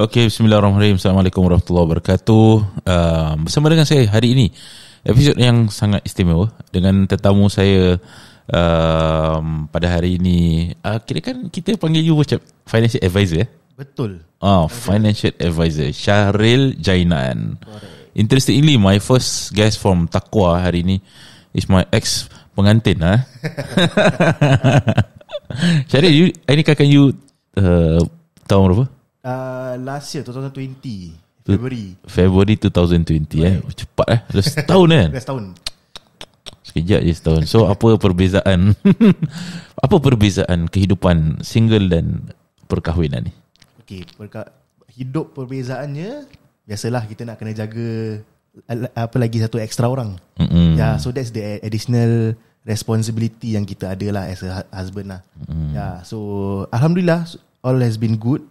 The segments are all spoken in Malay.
Okey, bismillahirrahmanirrahim. Assalamualaikum warahmatullahi wabarakatuh. Uh, bersama dengan saya hari ini, episod yang sangat istimewa dengan tetamu saya uh, pada hari ini. Uh, kira kan kita panggil you macam financial advisor ya? Betul. Oh, financial advisor Syahril Jainan. Interestingly, my first guest from Takwa hari ini is my ex pengantin. Ha? Syahril, you, ini kakak you uh, tahun berapa? Uh, last year 2020 February February 2020 eh. Cepat eh. Dah setahun kan? Dah setahun Sekejap je setahun. So apa perbezaan apa perbezaan kehidupan single dan perkahwinan ni? Okay perka- Hidup perbezaannya Biasalah kita nak kena jaga Apa lagi satu extra orang Mm-mm. Ya yeah, so that's the additional responsibility yang kita ada lah as a hu- husband lah. Mm. Yeah, so alhamdulillah all has been good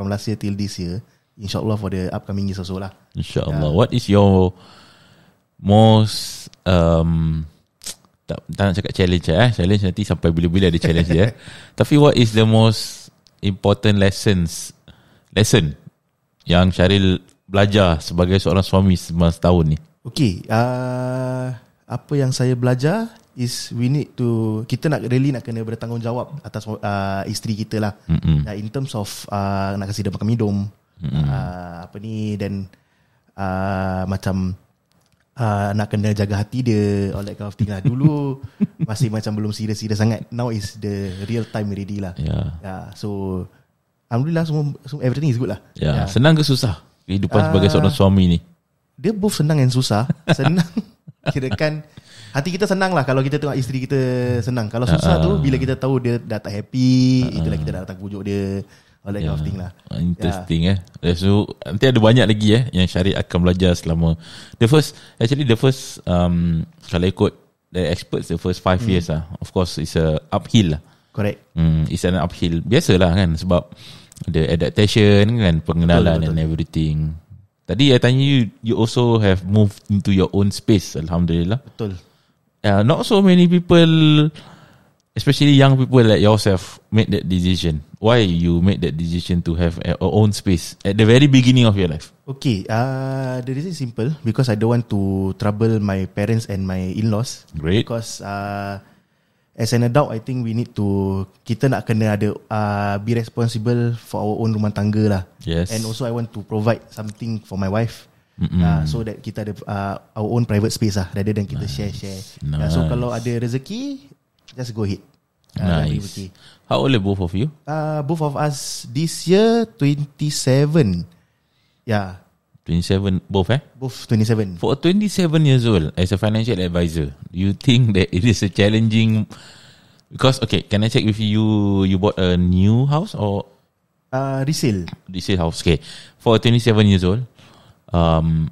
from last year till this year. InsyaAllah for the upcoming years also lah. InsyaAllah. What is your most um, tak, tak nak cakap challenge eh. Challenge nanti sampai bila-bila ada challenge dia. eh. Tapi what is the most important lessons lesson yang Syaril belajar sebagai seorang suami semasa tahun ni? Okay, uh, apa yang saya belajar is we need to kita nak really nak kena bertanggungjawab atas uh, isteri kita lah. Mm-mm. Uh, in terms of uh, nak kasih dia makan minum, uh, apa ni dan uh, macam uh, nak kena jaga hati dia, all that kind of thing lah. Dulu masih macam belum serius-serius sangat. Now is the real time already lah. Ya. Yeah, so alhamdulillah semua, semua everything is good lah. Ya, Yeah. senang ke susah kehidupan Ah. sebagai seorang suami ni? Dia both senang dan susah. Senang kirakan hati kita senang lah kalau kita tengok isteri kita senang. Kalau susah Ah. tu bila kita tahu dia dah tak happy, itulah kita dah datang pujuk dia. All that kind of thing lah. Ah, Interesting eh. So nanti ada banyak lagi eh yang Syarif akan belajar selama the first actually the first um kalau ikut the experts the first five Hmm. years lah. Of course it's a uphill lah. Correct. Hmm, it's an uphill. Biasalah kan sebab the adaptation kan, pengenalan Betul, betul. and everything. Tadi I tanya you, you also have moved into your own space, Alhamdulillah. Betul. Uh, not so many people, especially young people like yourself, made that decision. Why you made that decision to have a a own space at the very beginning of your life? Okay, uh, the reason is simple because I don't want to trouble my parents and my in-laws. Great. Because uh, as an adult, I think we need to kita nak kena ada uh, be responsible for our own rumah tangga lah. Yes. And also I want to provide something for my wife. Uh, so that kita ada uh, our own private space lah rather than kita share share. Yeah, so Nice. kalau ada rezeki, just go ahead. Uh, Nice. How old are both of you? Uh, both of us this year 27. Yeah, 27 both eh? both 27. For a 27 years old as a financial advisor, you think that it is a challenging because okay, can I check with you you bought a new house or Uh, resale. resale house? Okay. For a 27 years old, um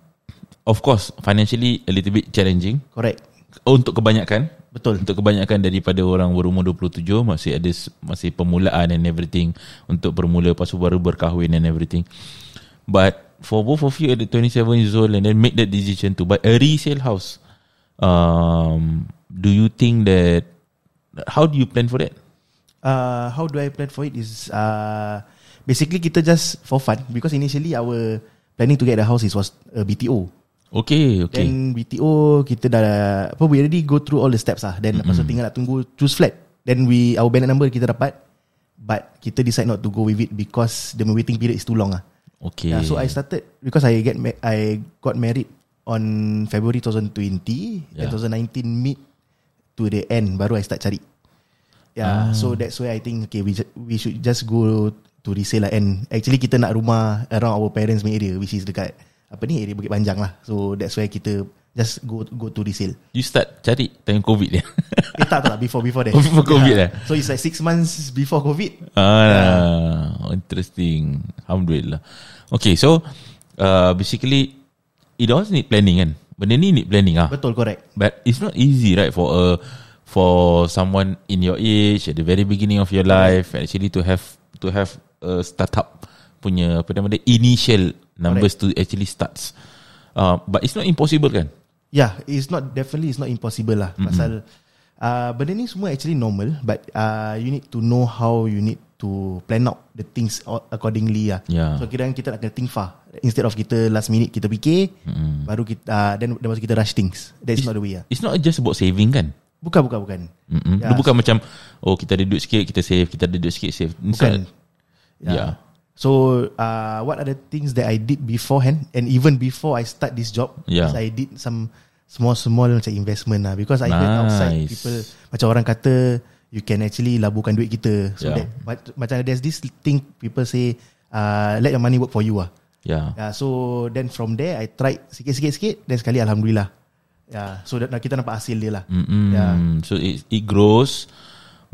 of course financially a little bit challenging Correct. untuk kebanyakan Betul. untuk kebanyakan daripada orang berumur 27 masih ada masih permulaan and everything untuk bermula lepas tu baru berkahwin and everything but for both of you at the 27 years old and then make that decision to buy a resale house um do you think that how do you plan for that Uh, how do I plan for it is uh, basically kita just for fun because initially our planning to get the house is was a BTO. okay okay Then BTO kita dah apa we already go through all the steps ah. Then lepas tu tinggal nak tunggu choose flat. Then we our ballot number kita dapat but kita decide not to go with it because the waiting period is too long ah. Okay Yeah, so I started because I get ma- I got married on February 2020 Yeah. and 2019 mid to the end baru I start cari. Yeah, so that's why I think okay we ju- we should just go to resale lah and actually kita nak rumah around our parents punya area which is dekat apa ni area Bukit Panjang lah. So that's why kita just go go to resale. you start cari time covid ni Eh tak tak before before that. Oh, before COVID eh? So it's like six months before COVID. Ah, interesting. Alhamdulillah. Okay, so uh, basically it does need planning kan. Benda ni need planning ah. Betul correct. But it's not easy right for a for someone in your age at the very beginning of your life actually to have to have a startup punya apa nama dia initial numbers to actually starts. Uh, but it's not impossible kan? Yeah, it's not definitely it's not impossible lah. Mm-hmm. Pasal uh, benda ni semua actually normal, but uh, you need to know how you need to plan out the things accordingly lah. Yeah. So kira kita nak kena think far. Instead of kita last minute kita fikir, Mm. baru kita uh, then then baru kita rush things. That's not the way lah. It's not just about saving kan? Bukan bukan bukan. Ya, Dia bukan macam oh kita ada duit sikit kita save, kita ada duit sikit save. It's Bukan. not- Yeah. So uh, what are the things that I did beforehand and even before I start this job Yeah. I did some small small macam investment lah because I heard outside Nice. people macam orang kata you can actually laburkan duit kita so Yeah. that but, macam there's this thing people say uh, let your money work for you ah Yeah. yeah, so then from there I tried sikit-sikit sikit then sekali alhamdulillah yeah, so that, kita nampak hasil dia lah Mm-mm. Yeah. So it, it grows.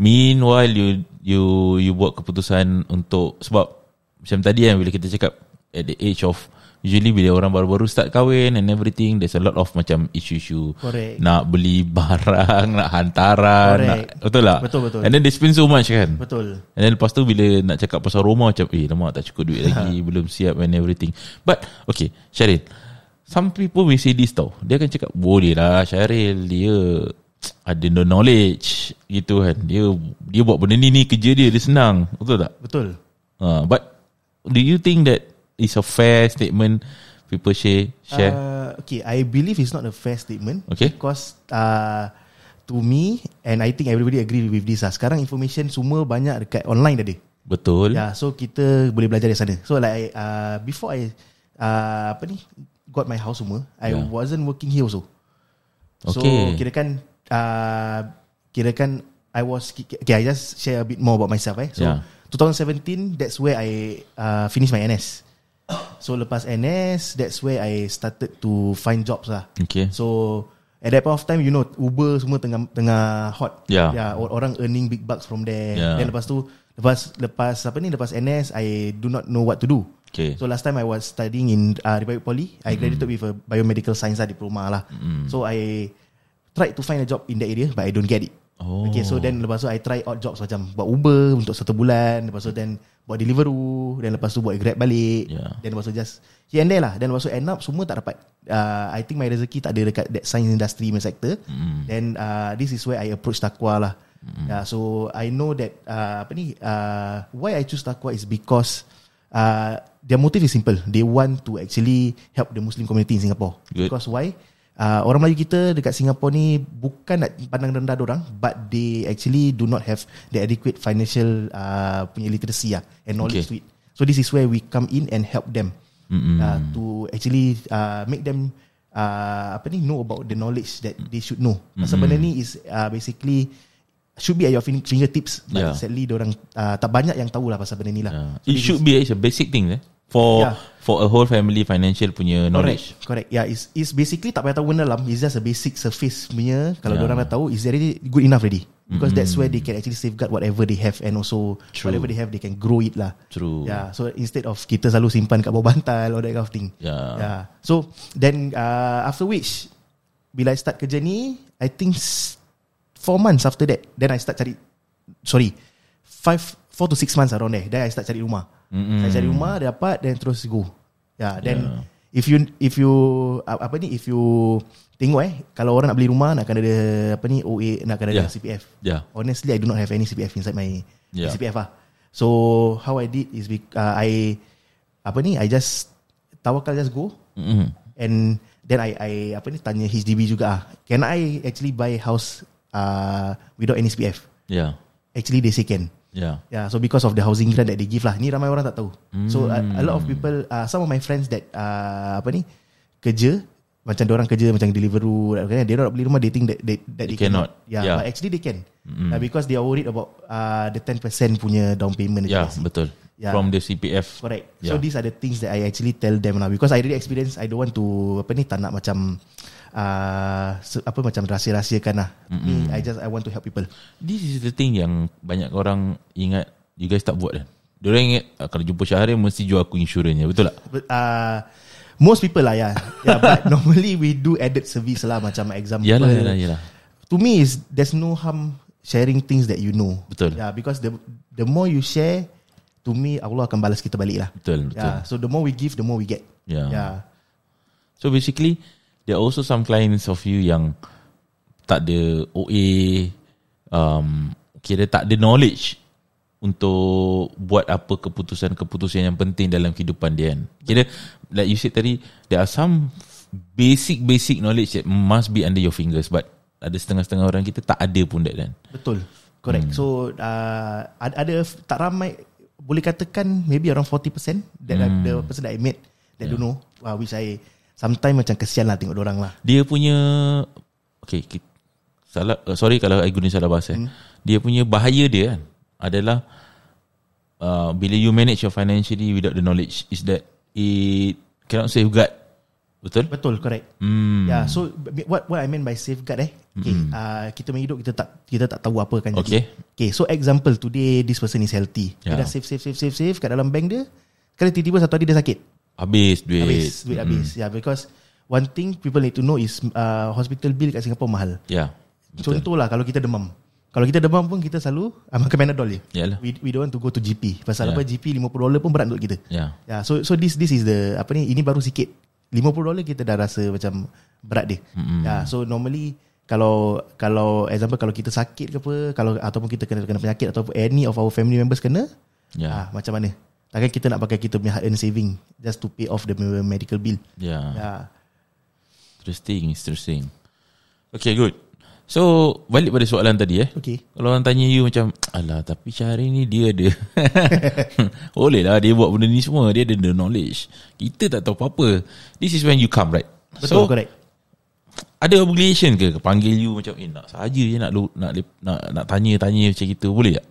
Meanwhile you you you buat keputusan untuk sebab macam tadi kan bila kita cakap at the age of usually bila orang baru-baru start kahwin and everything there's a lot of macam issue-issue Correct. nak beli barang nak hantaran nak, betul tak Betul, betul. and then they spend so much kan betul And then lepas tu bila nak cakap pasal rumah macam eh lama tak cukup duit lagi belum siap and everything. But okay, Syaril. Some people will say this tau. Dia akan cakap boleh lah Syaril dia ada no knowledge gitu kan. Dia dia buat benda ni ni kerja dia dia senang. Betul tak? betul Uh, but do you think that is a fair statement people share share? Uh, okay, I believe it's not a fair statement. Okay. Because uh, to me, and I think everybody agree with this lah. Sekarang information semua banyak dekat online dah ada. Betul. Yeah, so kita boleh belajar dari sana. So like uh, before I uh, apa ni got my house semua, I Yeah. wasn't working here also. So Okay. kira kan uh, kira kan I was okay. I just share a bit more about myself. Eh. So Yeah. 2017, that's where I uh, finished my NS. So lepas NS, that's where I started to find jobs lah. Okay. So at that point of time, you know, Uber semua tengah tengah hot. Yeah. yeah or- orang earning big bucks from there. Yeah. Then lepas tu, lepas lepas apa ni, lepas NS, I do not know what to do. Okay. So last time I was studying in uh, Republic Poly. I graduated with a biomedical science lah diploma lah. So I tried to find a job in that area, but I don't get it. Oh. Okay, so then lepas tu I try odd jobs macam buat Uber untuk satu bulan, lepas tu then buat Deliveroo, then lepas tu buat Grab balik, Yeah. then lepas tu just here and there lah. Then lepas tu end up semua tak dapat. Uh, I think my rezeki tak ada dekat that science industry punya sector. Then uh, this is where I approach Takwa lah. Yeah, so I know that uh, apa ni uh, why I choose Takwa is because uh, their motive is simple. They want to actually help the Muslim community in Singapore. Good. Because why? Uh, orang Melayu kita dekat Singapore ni bukan nak pandang rendah orang, but they actually do not have the adequate financial uh, punya literacy ah and knowledge Okay. to it. So this is where we come in and help them Mm-mm. uh, to actually uh, make them uh, apa ni know about the knowledge that they should know. Pasal benda ni is uh, basically should be at your fin- fingertips, but Yeah. sadly orang uh, tak banyak yang tahu lah pasal benda ni lah. Yeah. So It should is- be it's a basic thing eh for Yeah. for a whole family financial punya knowledge. Correct, correct. Yeah, it's, it's basically tak payah tahu benda dalam. It's just a basic surface punya. Kalau Yeah. orang dah tahu, it's already good enough already. Because that's where they can actually safeguard whatever they have and also True. whatever they have, they can grow it lah. True. Yeah, so instead of kita selalu simpan kat bawah bantal or that kind of thing. Yeah. Yeah. So then uh, after which, bila I start kerja ni, I think four months after that, then I start cari, sorry, five, four to six months around there. Then I start cari rumah. Mm-mm. Saya cari rumah, dapat, then terus go. Yeah, then Yeah. if you if you apa ni if you tengok eh kalau orang nak beli rumah nak kena ada apa ni OA nak kena Yeah. ada CPF. Yeah. Honestly I do not have any CPF inside my Yeah. CPF lah. So how I did is uh, I apa ni I just tawakal just go Mm-mm. and then I I apa ni tanya HDB juga ah. Can I actually buy house uh, without any CPF? Yeah. Actually they say can. Yeah. Yeah, so because of the housing grant that they give lah. Ni ramai orang tak tahu. So a, a lot of Hmm. people, uh, some of my friends that uh, apa ni kerja macam orang kerja macam Deliveroo, kan, dia nak beli rumah, they think that they, that They they, cannot. Yeah, Yeah. but actually they can. Uh, because they are worried about uh, the 10% punya down payment. Yeah, they betul. Yeah. From the CPF. Correct. Yeah. So these are the things that I actually tell them lah because I really experience. I don't want to apa ni tak nak macam uh, se- apa macam rahsia-rahsiakan lah. Me, I just I want to help people. This is the thing yang banyak orang ingat you guys tak buat kan. Diorang ingat ah, kalau jumpa Syahrir mesti jual aku insurannya. Betul tak? But, uh, most people lah yeah. yeah but normally we do added service lah macam example. Yalah, yalah, yalah. To me is there's no harm sharing things that you know. Betul. Yeah, because the the more you share, to me Allah akan balas kita balik lah. Betul, betul. Yeah, so the more we give, the more we get. Yeah. Yeah. So basically, there are also some clients of you yang tak ada OA, um, kira tak ada knowledge untuk buat apa keputusan-keputusan yang penting dalam kehidupan dia kan. Kira like you said tadi there are some basic basic knowledge that must be under your fingers but ada setengah-setengah orang kita tak ada pun that kan. Betul. Correct. Hmm. So uh, ada, ada tak ramai boleh katakan maybe around 40% that hmm. the person that I met that yeah. don't know uh, which I sometimes macam kesian lah tengok orang lah. Dia punya okay, kita, salah uh, sorry kalau I guna salah bahasa. Hmm. Dia punya bahaya dia kan adalah uh, bila you manage your financially without the knowledge is that it cannot safeguard Betul? Betul, correct. Hmm. Yeah, so what what I mean by safeguard eh? Okay, mm. uh, kita main hidup kita tak kita tak tahu apa kan okay. jadi. Okay, so example today this person is healthy. Yeah. Dia dah save save save save save kat dalam bank dia. Kalau tiba-tiba satu hari dia sakit. Habis duit. Habis duit mm. habis. Yeah, because one thing people need to know is uh, hospital bill kat Singapore mahal. Yeah. Betul. Contohlah kalau kita demam. Kalau kita demam pun kita selalu uh, makan Panadol je. Yalah. We, we don't want to go to GP. Pasal yeah. apa GP 50 dolar pun berat untuk kita. Yeah. Yeah, so so this this is the apa ni ini baru sikit 50 dolar kita dah rasa macam berat dia. Mm-hmm. Yeah, so normally kalau kalau example kalau kita sakit ke apa, kalau ataupun kita kena kena penyakit ataupun any of our family members kena, ya, yeah. ah, macam mana? Takkan kita nak pakai kita punya hard earned saving just to pay off the medical bill. Ya. Yeah. Yeah. Interesting, interesting. Okay, good. So balik pada soalan tadi eh. Okay. Kalau orang tanya you macam alah tapi Syahri ni dia ada. Boleh lah dia buat benda ni semua. Dia ada the knowledge. Kita tak tahu apa-apa. This is when you come right. Betul, so, correct. Ada obligation ke panggil you macam eh nak saja je nak nak nak nak tanya-tanya macam gitu boleh tak?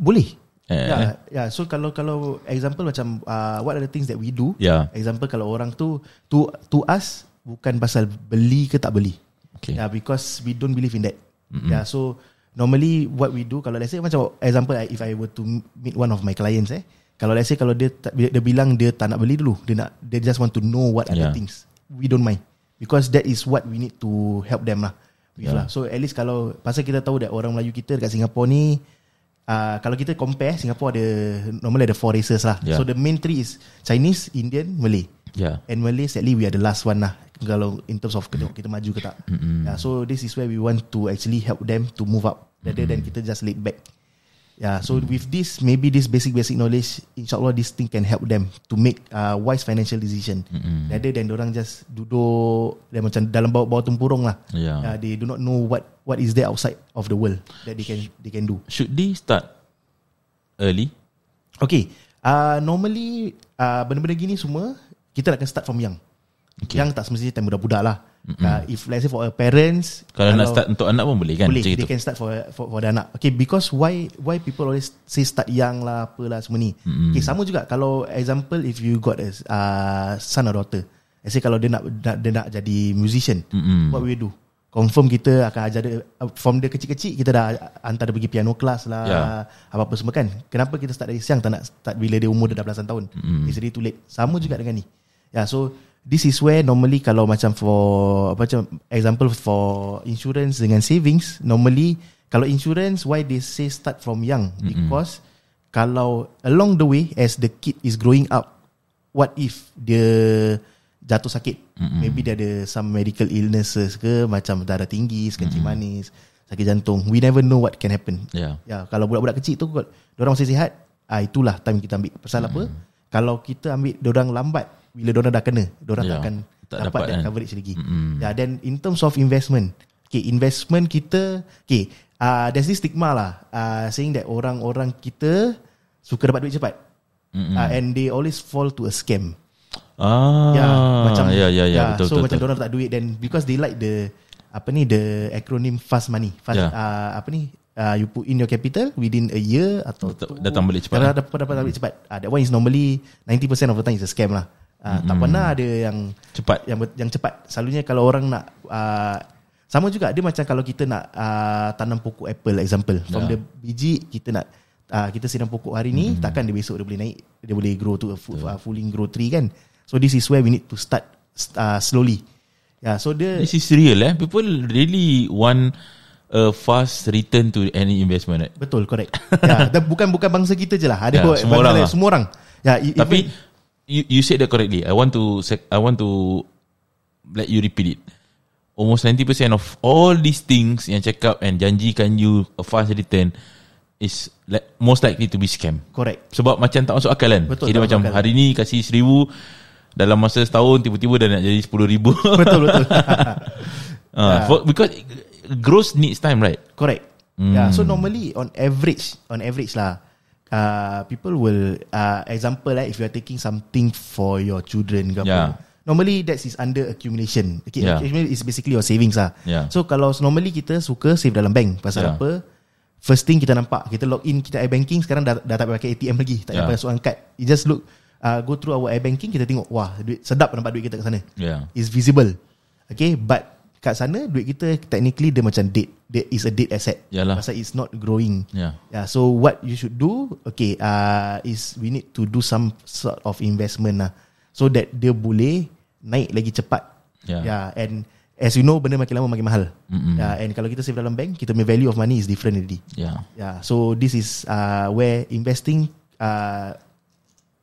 Boleh. Eh, yeah, yeah. So kalau kalau example macam uh, what are the things that we do? Yeah. Example kalau orang tu to to us bukan pasal beli ke tak beli. Okay. Yeah, because we don't believe in that. Mm-hmm. Yeah, so normally what we do kalau let's say macam example if I were to meet one of my clients eh, kalau let's say kalau dia dia bilang dia tak nak beli dulu, dia nak dia just want to know what yeah. other things. We don't mind because that is what we need to help them lah. Yeah. lah. So at least kalau pasal kita tahu that orang Melayu kita dekat Singapore ni uh, kalau kita compare Singapore ada normally ada four races lah. Yeah. So the main three is Chinese, Indian, Malay. Yeah. And Malay sadly we are the last one lah kalau in terms of kita, kita maju ke tak. Mm-hmm. Yeah, so this is where we want to actually help them to move up rather mm-hmm. than kita just laid back. Yeah, so mm-hmm. with this maybe this basic basic knowledge, insyaallah this thing can help them to make uh, wise financial decision. Mm-hmm. Rather than orang just duduk dan macam dalam bawah bawah tempurung lah. Yeah. Uh, they do not know what what is there outside of the world that they can they can do. Should they start early? Okay. Uh, normally uh, benda-benda gini semua kita nak start from young. Okay. Yang tak semestinya time budak-budak lah. Mm-hmm. Uh, if let's say for a parents kalau, kalau nak start untuk anak pun boleh kan boleh they itu. can start for, for for the anak okay because why why people always say start young lah apalah semua ni mm-hmm. okay sama juga kalau example if you got a uh, son or daughter let's say kalau dia nak, nak dia nak jadi musician mm-hmm. what we do confirm kita akan ajar dia uh, from dia kecil-kecil kita dah hantar dia pergi piano class lah yeah. apa-apa semua kan kenapa kita start dari siang tak nak start bila dia umur dah belasan tahun mm-hmm. it's really too late sama juga dengan ni yeah so this is where normally kalau macam for apa macam example for insurance dengan savings normally kalau insurance why they say start from young mm-hmm. because kalau along the way as the kid is growing up what if dia jatuh sakit mm-hmm. maybe dia ada some medical illnesses ke macam darah tinggi kencing mm-hmm. manis sakit jantung we never know what can happen yeah yeah kalau budak-budak kecil tu orang masih sihat ah itulah time kita ambil pasal mm-hmm. apa kalau kita ambil orang lambat bila diorang dah kena diorang yeah, akan tak dapat, dapat kan. coverage lagi mm-hmm. yeah, then in terms of investment okay investment kita okay uh, there's this stigma lah uh, saying that orang-orang kita suka dapat duit cepat mm-hmm. uh, and they always fall to a scam ah yeah, macam ya yeah, yeah, yeah, betul, so betul, macam betul. diorang tak duit then because they like the apa ni the acronym fast money fast yeah. uh, apa ni uh, you put in your capital within a year atau datang balik cepat dapat dapat, dapat balik cepat uh, that one is normally 90% of the time is a scam lah Uh, mm-hmm. Tak pernah ada yang cepat. Yang yang cepat. Selalunya kalau orang nak uh, sama juga dia macam kalau kita nak uh, tanam pokok apple example. From yeah. the biji kita nak uh, kita siram pokok hari ni mm-hmm. takkan dia besok dia boleh naik dia boleh grow to a full, yeah. uh, fully grow tree kan. So this is where we need to start uh, slowly. Yeah, so the This is real eh. People really want a fast return to any investment. Right? Betul, correct. yeah, bukan bukan bangsa kita je lah. Ada yeah, semua orang. Lah. Semua orang. Ya, yeah, Tapi even, you you said that correctly. I want to I want to let you repeat it. Almost 90% of all these things yang check up and janjikan you a fast return is like, most likely to be scam. Correct. Sebab macam tak masuk akal kan Betul, Kira tak macam akal. hari ni kasih seribu Dalam masa setahun Tiba-tiba dah nak jadi sepuluh ribu Betul betul. uh, for, Because Gross needs time right Correct. Hmm. Yeah. So normally on average, on average lah, uh, people will uh, example like if you are taking something for your children, ke apa, Yeah. Normally that is under accumulation. Okay, Yeah. accumulation is basically your savings lah. Yeah. So kalau normally kita suka save dalam bank, pasal Yeah. apa? First thing kita nampak, kita log in kita iBanking sekarang dah, dah tak pakai ATM lagi, tak payah Yeah. masukkan kad. You just look, uh, go through our iBanking, kita tengok, wah, duit sedap nampak duit kita kat sana Yeah is visible. Okay, but kat sana duit kita technically dia macam dead. Dead is a dead asset. Yalah. Pasal it's not growing. Yeah Yeah, so what you should do, okay, uh, is we need to do some sort of investment lah, so that dia boleh naik lagi cepat. Yeah. yeah and as you know, benda makin lama makin mahal. Mm-mm. Yeah, and kalau kita save dalam bank, kita punya value of money is different already. Yeah Yeah, so this is uh, where investing uh,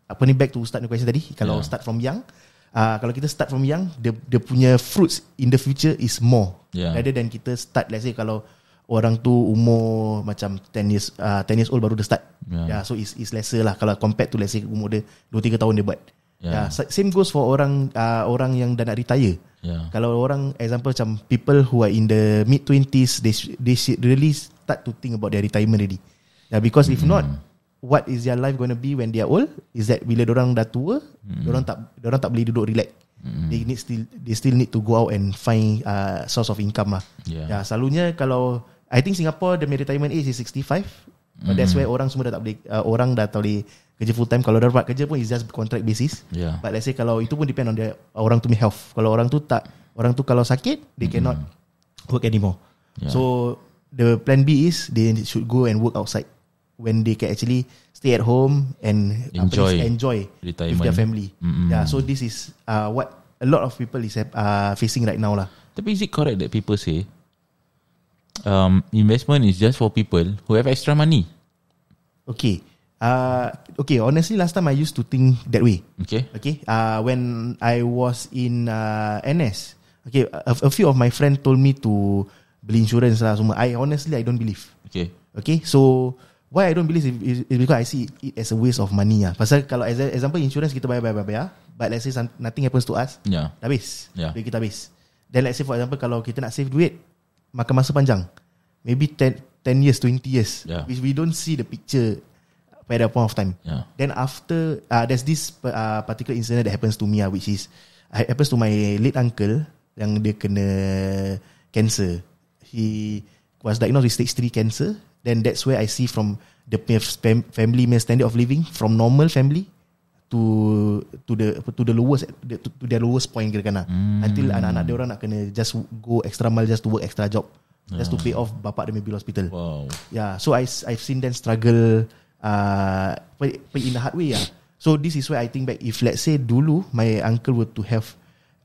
apa ni back to start the question tadi. Kalau Yeah. start from young, uh, kalau kita start from young, dia dia punya fruits in the future is more Yeah. rather than kita start let's say kalau orang tu umur macam 10 years uh, 10 years old baru dia start. Yeah. Yeah, so is is lesser lah kalau compared to let's say umur dia 2 3 tahun dia buat. Yeah. Yeah. sa- same goes for orang uh, orang yang dah nak retire. Yeah Kalau orang example macam people who are in the mid 20s they they should really start to think about their retirement already. Yeah, because if not what is their life going to be when they are old is that bila orang dah tua, mm. orang tak orang tak boleh duduk relax. Mm. They need still they still need to go out and find uh, source of income lah. Yeah. yeah, selalunya kalau I think Singapore the retirement age is 65. But that's why orang semua dah tak boleh uh, orang dah tak boleh kerja full time kalau dapat kerja pun is just contract basis. Yeah But let's say kalau itu pun depend on the orang tu punya health. Kalau orang tu tak orang tu kalau sakit they cannot work anymore. Yeah. So the plan B is they should go and work outside when they can actually stay at home and Enjoy enjoy with retirement. their family. Mm-mm. Yeah, so this is uh, what a lot of people is uh, facing right now lah. Tapi is it correct that people say um, Investment is just for people Who have extra money Okay. Uh, okay, honestly last time I used to think that way. Okay Okay, uh, when I was in uh, NS, okay, a, a few of my friends told me to beli insurance lah semua. I honestly I don't believe. Okay Okay, so why I don't believe is, is, because I see it as a waste of money lah. Pasal kalau as example insurance kita bayar bayar bayar, bayar but let's say some, nothing happens to us, Yeah dah habis. Yeah. Duit kita habis. Then let's say for example kalau kita nak save duit, makan masa panjang. Maybe 10, 10 years, 20 years. Yeah. Which we don't see the picture by that point of time. Yeah Then after uh, there's this uh, particular incident that happens to me uh, which is uh, happens to my late uncle yang dia kena cancer. He was diagnosed with stage 3 cancer. Then that's where I see from the family punya standard of living from normal family to to the to the lowest to, to their lowest point kira-kira mm. until anak-anak dia orang nak kena just go extra mile just to work extra job just to pay off bapak dia bill hospital. Wow Yeah, so I I've seen them struggle uh but, in a hard way yeah. So this is where I think back if let's say dulu my uncle were to have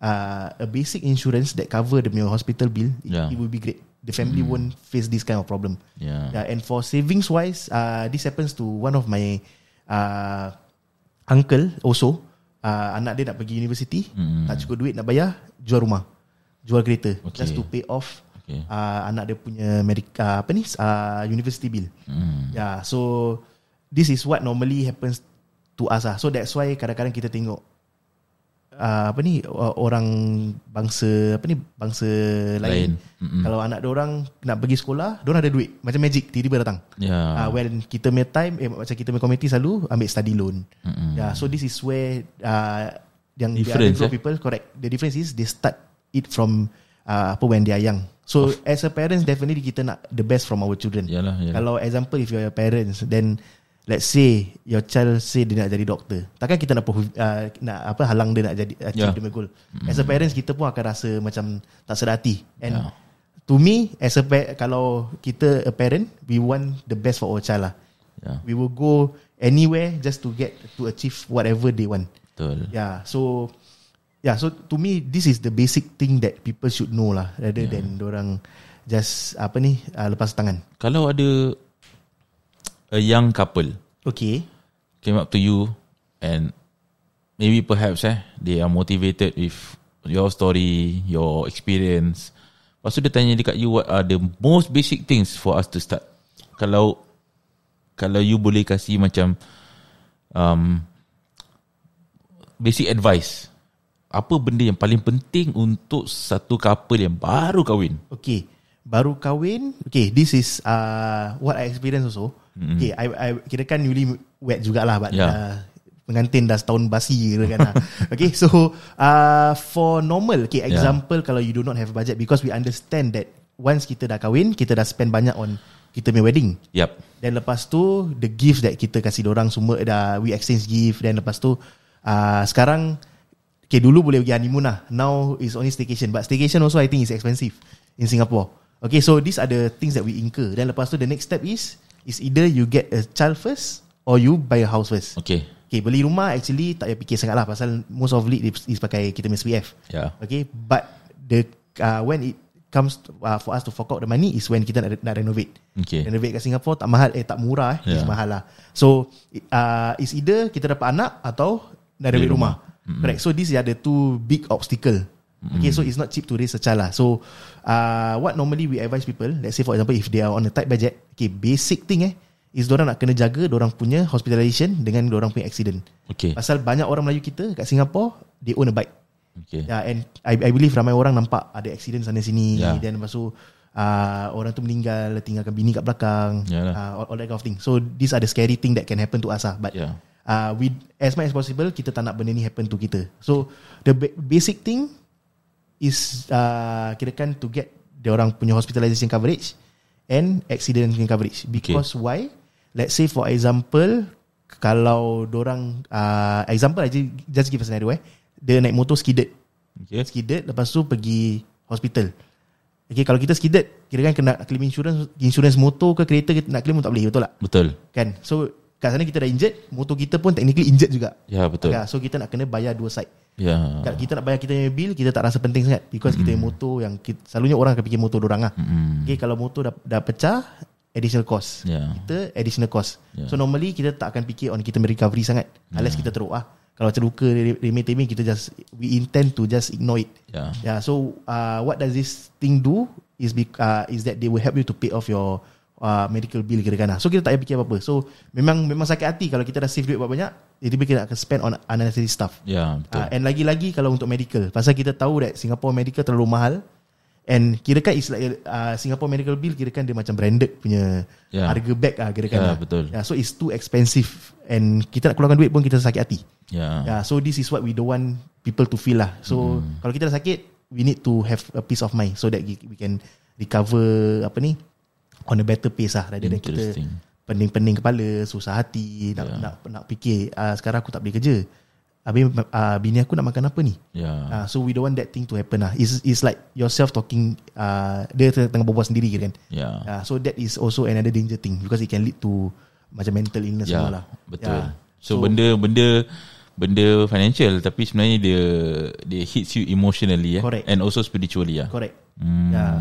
uh, a basic insurance that cover the hospital bill, Yeah. it, it would be great. The family won't face this kind of problem. Yeah Yeah, and for savings wise, uh, this happens to one of my uh, uncle also. Uh, anak dia nak pergi university, Mm. tak cukup duit nak bayar, jual rumah, jual kereta, Okay. just to pay off Okay uh, anak dia punya medical apa ni uh, university bill. mm. Yeah, so this is what normally happens to us ah. So that's why kadang-kadang kita tengok uh, apa ni uh, orang bangsa apa ni bangsa lain. Lain. Kalau anak dia orang nak pergi sekolah, dia ada duit macam magic tiba-tiba datang. Yeah Uh, when kita punya time eh, macam kita punya community selalu ambil study loan. Mm-mm. Yeah, so this is where uh, yang Difference, the other eh? of people correct. The difference is they start it from uh, apa when they are young. So as a parents definitely kita nak the best from our children. Yalah, yalah. Kalau example if you're a parents then let's say your child say dia nak jadi doktor. Takkan kita nak uh, nak apa halang dia nak jadi achieve Yeah. the goal. As a parents kita pun akan rasa macam tak sedar hati. And Yeah. to me as a kalau kita a parent we want the best for our child lah. Yeah We will go anywhere just to get to achieve whatever they want. Betul Yeah, so yeah, so to me this is the basic thing that people should know lah rather yeah. than orang just apa ni uh, lepas tangan. Kalau ada A young couple Okay. Came up to you And Maybe perhaps eh They are motivated with Your story Your experience Lepas tu dia tanya dekat you What are the most basic things For us to start Kalau kalau you boleh kasih macam um, basic advice, apa benda yang paling penting untuk satu couple yang baru kahwin? Okay Baru kahwin Okay this is uh, What I experience also mm-hmm. Okay I, I Kira kan newly wet jugalah But Yeah. uh, Pengantin dah setahun basi kira kan lah. Okay so uh, For normal Okay example Kalau you do not have budget Because we understand that Once kita dah kahwin Kita dah spend banyak on Kita punya wedding Yep. Dan lepas tu The gifts that kita kasih orang semua dah We exchange gift Dan lepas tu uh, Sekarang Okay dulu boleh pergi honeymoon lah Now is only staycation But staycation also I think is expensive In Singapore Okay so these are the things that we incur Dan lepas tu the next step is Is either you get a child first Or you buy a house first Okay. Okay beli rumah actually Tak payah fikir sangat lah Pasal most of it is, is pakai kita punya SPF Yeah. Okay But the uh, When it comes to, uh, For us to fork out the money Is when kita nak, nak renovate Okay. Renovate kat Singapore tak mahal Eh tak murah eh yeah. Mahal lah So uh, It's either Kita dapat anak Atau Dah renovate rumah, rumah. Mm-hmm. Correct So these are the two Big obstacle. Okay so it's not cheap to raise a child lah So uh, What normally we advise people Let's say for example If they are on a tight budget Okay basic thing eh Is dorang nak kena jaga Dorang punya hospitalization Dengan dorang punya accident Okay. Pasal banyak orang Melayu kita Kat Singapore They own a bike Okay. Yeah, and I, I believe ramai orang nampak ada accident sana sini Yeah. dan lepas tu uh, orang tu meninggal tinggalkan bini kat belakang Yalah. uh, all, all that kind of thing. So these are the scary thing that can happen to us lah. But Yeah. uh, we as much as possible kita tak nak benda ni happen to kita. So the ba- basic thing is uh, kirakan to get the orang punya hospitalization coverage and accident coverage. Because why? Let's say for example kalau orang uh, example aja just give a scenario eh dia naik motor skidded Okay. skidded lepas tu pergi hospital Okay, kalau kita skidded kira kan kena claim insurance insurance motor ke kereta kita nak claim pun tak boleh betul tak Betul. kan so kat sana kita dah injured motor kita pun technically injured juga Ya, betul. Ya, so kita nak kena bayar dua side Ya. Kalau kita nak bayar kita punya bill Kita tak rasa penting sangat Because kita punya motor yang kita, Selalunya orang akan fikir motor orang lah Mm. Okay kalau motor dah, dah pecah Additional cost Ya. Kita additional cost Ya. So normally kita tak akan fikir On kita recovery sangat Unless kita teruk lah Kalau terluka Remeh-temeh kita just We intend to just ignore it Ya. Yeah, so uh, what does this thing do is be, uh, is that they will help you to pay off your uh, medical bill kira kan. So kita tak payah fikir apa-apa. So memang memang sakit hati kalau kita dah save duit banyak, jadi kita akan spend on unnecessary stuff. Ya, betul. Uh, and lagi-lagi kalau untuk medical. Pasal kita tahu that Singapore medical terlalu mahal. And kira kan is like uh, Singapore medical bill kira kan dia macam branded punya Ya. harga bag ah kira kan. Ya, lah. betul. Yeah, so it's too expensive and kita nak keluarkan duit pun kita sakit hati. Ya. Yeah, so this is what we don't want people to feel lah. So Hmm. kalau kita dah sakit, we need to have a peace of mind so that we can recover apa ni on a better pace lah rather than kita pening-pening kepala, susah hati, nak Yeah. nak nak fikir uh, sekarang aku tak boleh kerja. Habis uh, bini aku nak makan apa ni? Ya. Uh, so we don't want that thing to happen lah. It's, it's like yourself talking, uh, dia tengah berbual sendiri kan. Ya. Uh, so that is also another danger thing because it can lead to macam mental illness semua lah. betul. Yeah. So, benda benda benda financial tapi sebenarnya dia dia hits you emotionally ya Correct. and also spiritually ya. Correct. Hmm. Yeah.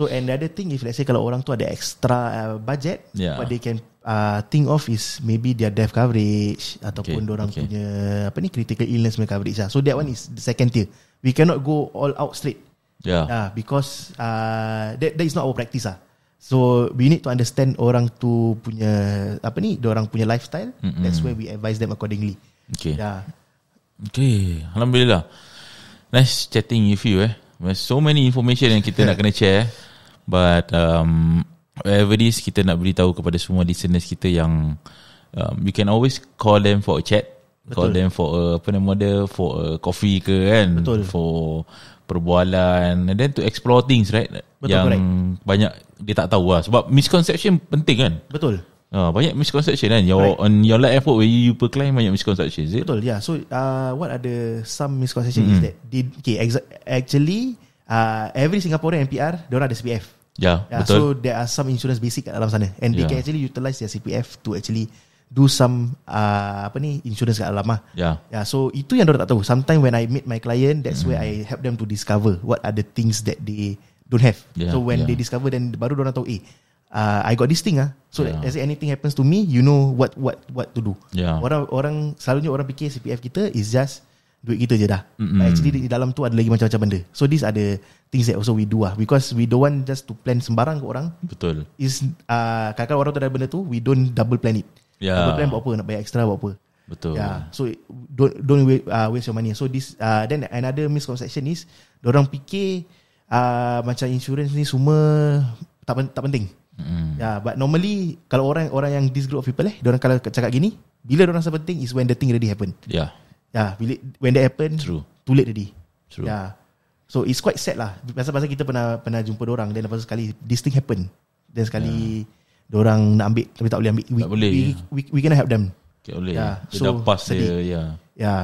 So another thing if let's say kalau orang tu ada extra uh, budget, Yeah. what they can uh, think of is maybe their death coverage ataupun Okay, orang okay. punya apa ni critical illness punya coverage lah. So that one is the second tier. We cannot go all out straight. Ya. Ah, because uh, that, that is not our practice ah. So we need to understand orang tu punya apa ni, orang punya lifestyle. Mm-mm. That's where we advise them accordingly. Okay. Yeah. Okay, Alhamdulillah. Nice chatting with you eh. So many information yang kita nak kena share. But um, whatever it is, kita nak beritahu kepada semua listeners kita yang um, you can always call them for a chat. Call Betul. them for a, apa nama dia, for a coffee ke kan. Betul. For perbualan and then to explore things right. Betul, yang correct. banyak dia tak tahu lah. Sebab misconception penting kan. Betul. Uh, banyak misconception kan. Your, Correct. on your life effort where you, you per client banyak misconception. Is it? Betul, yeah. So, uh, what are the some misconception Mm-hmm. is that did okay, exa- actually uh, every Singaporean NPR dia ada CPF. Ya, Yeah, betul. so there are some insurance basic kat dalam sana and they Yeah. can actually utilize their CPF to actually do some uh, apa ni insurance kat dalam lah. Ya. Yeah, so itu yang orang tak tahu. Sometimes when I meet my client, that's Hmm. where I help them to discover what are the things that they don't have. Yeah, so when yeah. they discover, then baru orang tahu, eh, uh, I got this thing ah. So Yeah. say anything happens to me, you know what what what to do. Yeah. Orang orang selalunya orang fikir CPF kita is just duit kita je dah. Mm-hmm. But actually di dalam tu ada lagi macam-macam benda. So these are the things that also we do lah. Because we don't want just to plan sembarang ke orang. Betul. Is uh, kadang-kadang orang tu ada benda tu, we don't double plan it. Ya. Double plan buat apa? Nak bayar extra buat apa? Betul. Yeah. So don't don't waste, uh, waste your money. So this uh, then another misconception is orang fikir uh, macam insurance ni semua tak pen- tak penting. Mm. Yeah, but normally kalau orang orang yang this group of people eh, orang kalau cakap gini, bila orang rasa penting is when the thing already happen. Yeah. Yeah, when that happen, True. too late already. True. Yeah. So it's quite sad lah. Pasal-pasal kita pernah pernah jumpa orang dan lepas sekali this thing happen. Dan sekali yeah. orang nak ambil tapi tak boleh ambil. We, Tak boleh. We, we, we cannot help them. Okay, boleh. Yeah, Dia so dah pas dia. sedih. Yeah. Yeah.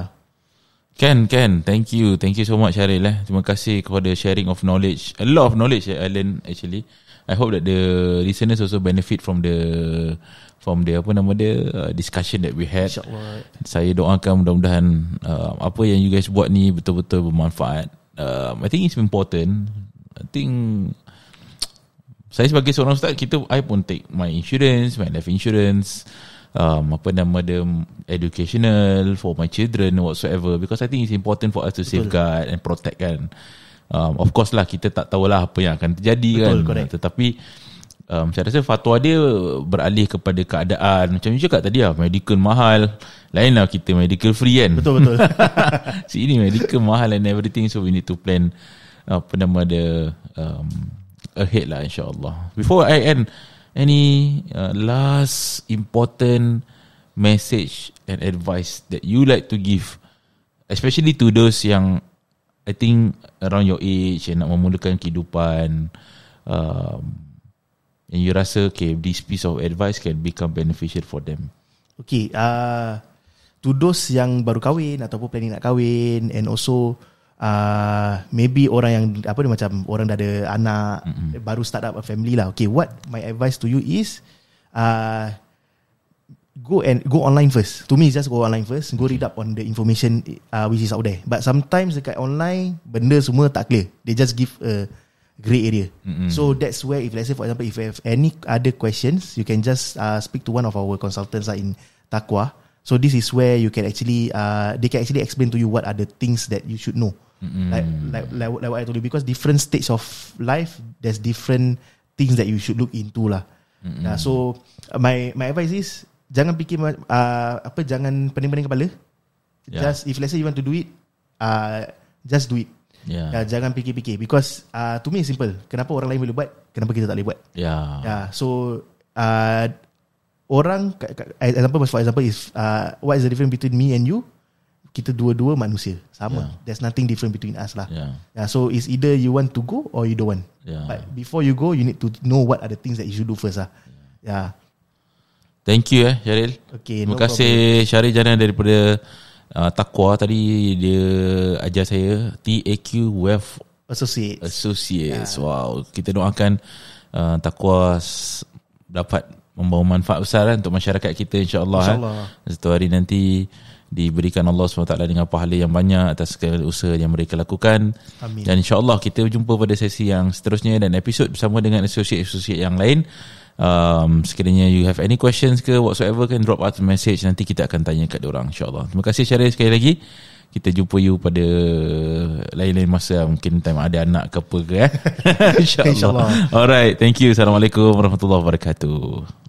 Ken, Ken, thank you. Thank you so much Syaril eh. Terima kasih kepada sharing of knowledge. A lot of knowledge eh, I learn actually. I hope that the listeners also benefit from the from the apa nama dia uh, discussion that we had. InsyaAllah. Saya doakan mudah-mudahan uh, apa yang you guys buat ni betul-betul bermanfaat. Um, I think it's important. I think saya sebagai seorang ustaz kita I pun take my insurance, my life insurance, um, apa nama dia educational for my children whatsoever because I think it's important for us to safeguard and protect kan. Um, of course lah kita tak tahulah apa yang akan terjadi Betul, kan. correct. Tetapi um, saya rasa fatwa dia beralih kepada keadaan macam you cakap tadi lah medical mahal lain lah kita medical free kan Betul betul. sini medical mahal and everything so we need to plan apa nama dia um, ahead lah insyaAllah before I end any uh, last important message and advice that you like to give especially to those yang I think around your age yang nak memulakan kehidupan um, and you rasa okay this piece of advice can become beneficial for them? Okay, uh, to those yang baru kahwin ataupun planning nak kahwin and also uh, maybe orang yang apa dia macam orang dah ada anak mm-hmm. baru start up a family lah. Okay, what my advice to you is uh, go and go online first. To me, just go online first. Go read up on the information uh, which is out there. But sometimes dekat online benda semua tak clear. They just give a grey area. Mm-hmm. So that's where if let's say for example if you have any other questions, you can just uh, speak to one of our consultants uh, in Takwa. So this is where you can actually uh, they can actually explain to you what are the things that you should know. Mm-hmm. Like, like like like what I told you because different stage of life there's different things that you should look into lah. Mm-hmm. Uh, so uh, my my advice is jangan fikir uh, apa jangan pening-pening kepala. Yeah. Just if let's say you want to do it, uh, just do it. yeah Ya, jangan fikir-fikir because uh, to me it's simple. Kenapa orang lain boleh buat, kenapa kita tak boleh buat? yeah Ya, so uh, orang example for example is uh, what is the difference between me and you? Kita dua-dua manusia, sama. Yeah. There's nothing different between us lah. yeah Yeah, so it's either you want to go or you don't want. Yeah. But before you go, you need to know what are the things that you should do first lah. Yeah. Thank you eh Syaril. Okay, Terima no kasih Syaril Jana daripada uh, Takwa tadi dia ajar saya TAQ Wealth Associate. Associates. Wow, kita doakan uh, Takwa dapat membawa manfaat besar kan untuk masyarakat kita insya-Allah. InsyaAllah. Eh. Satu hari nanti diberikan Allah SWT dengan pahala yang banyak atas segala usaha yang mereka lakukan. Amin. Dan insyaAllah kita jumpa pada sesi yang seterusnya dan episod bersama dengan associate-associate yang lain. Um, sekiranya you have any questions ke whatsoever kan drop us a message nanti kita akan tanya kat diorang insyaAllah. Terima kasih Syaril sekali lagi. Kita jumpa you pada lain-lain masa mungkin time ada anak ke apa ke eh. InsyaAllah. InsyaAllah. Alright, thank you. Assalamualaikum warahmatullahi wabarakatuh.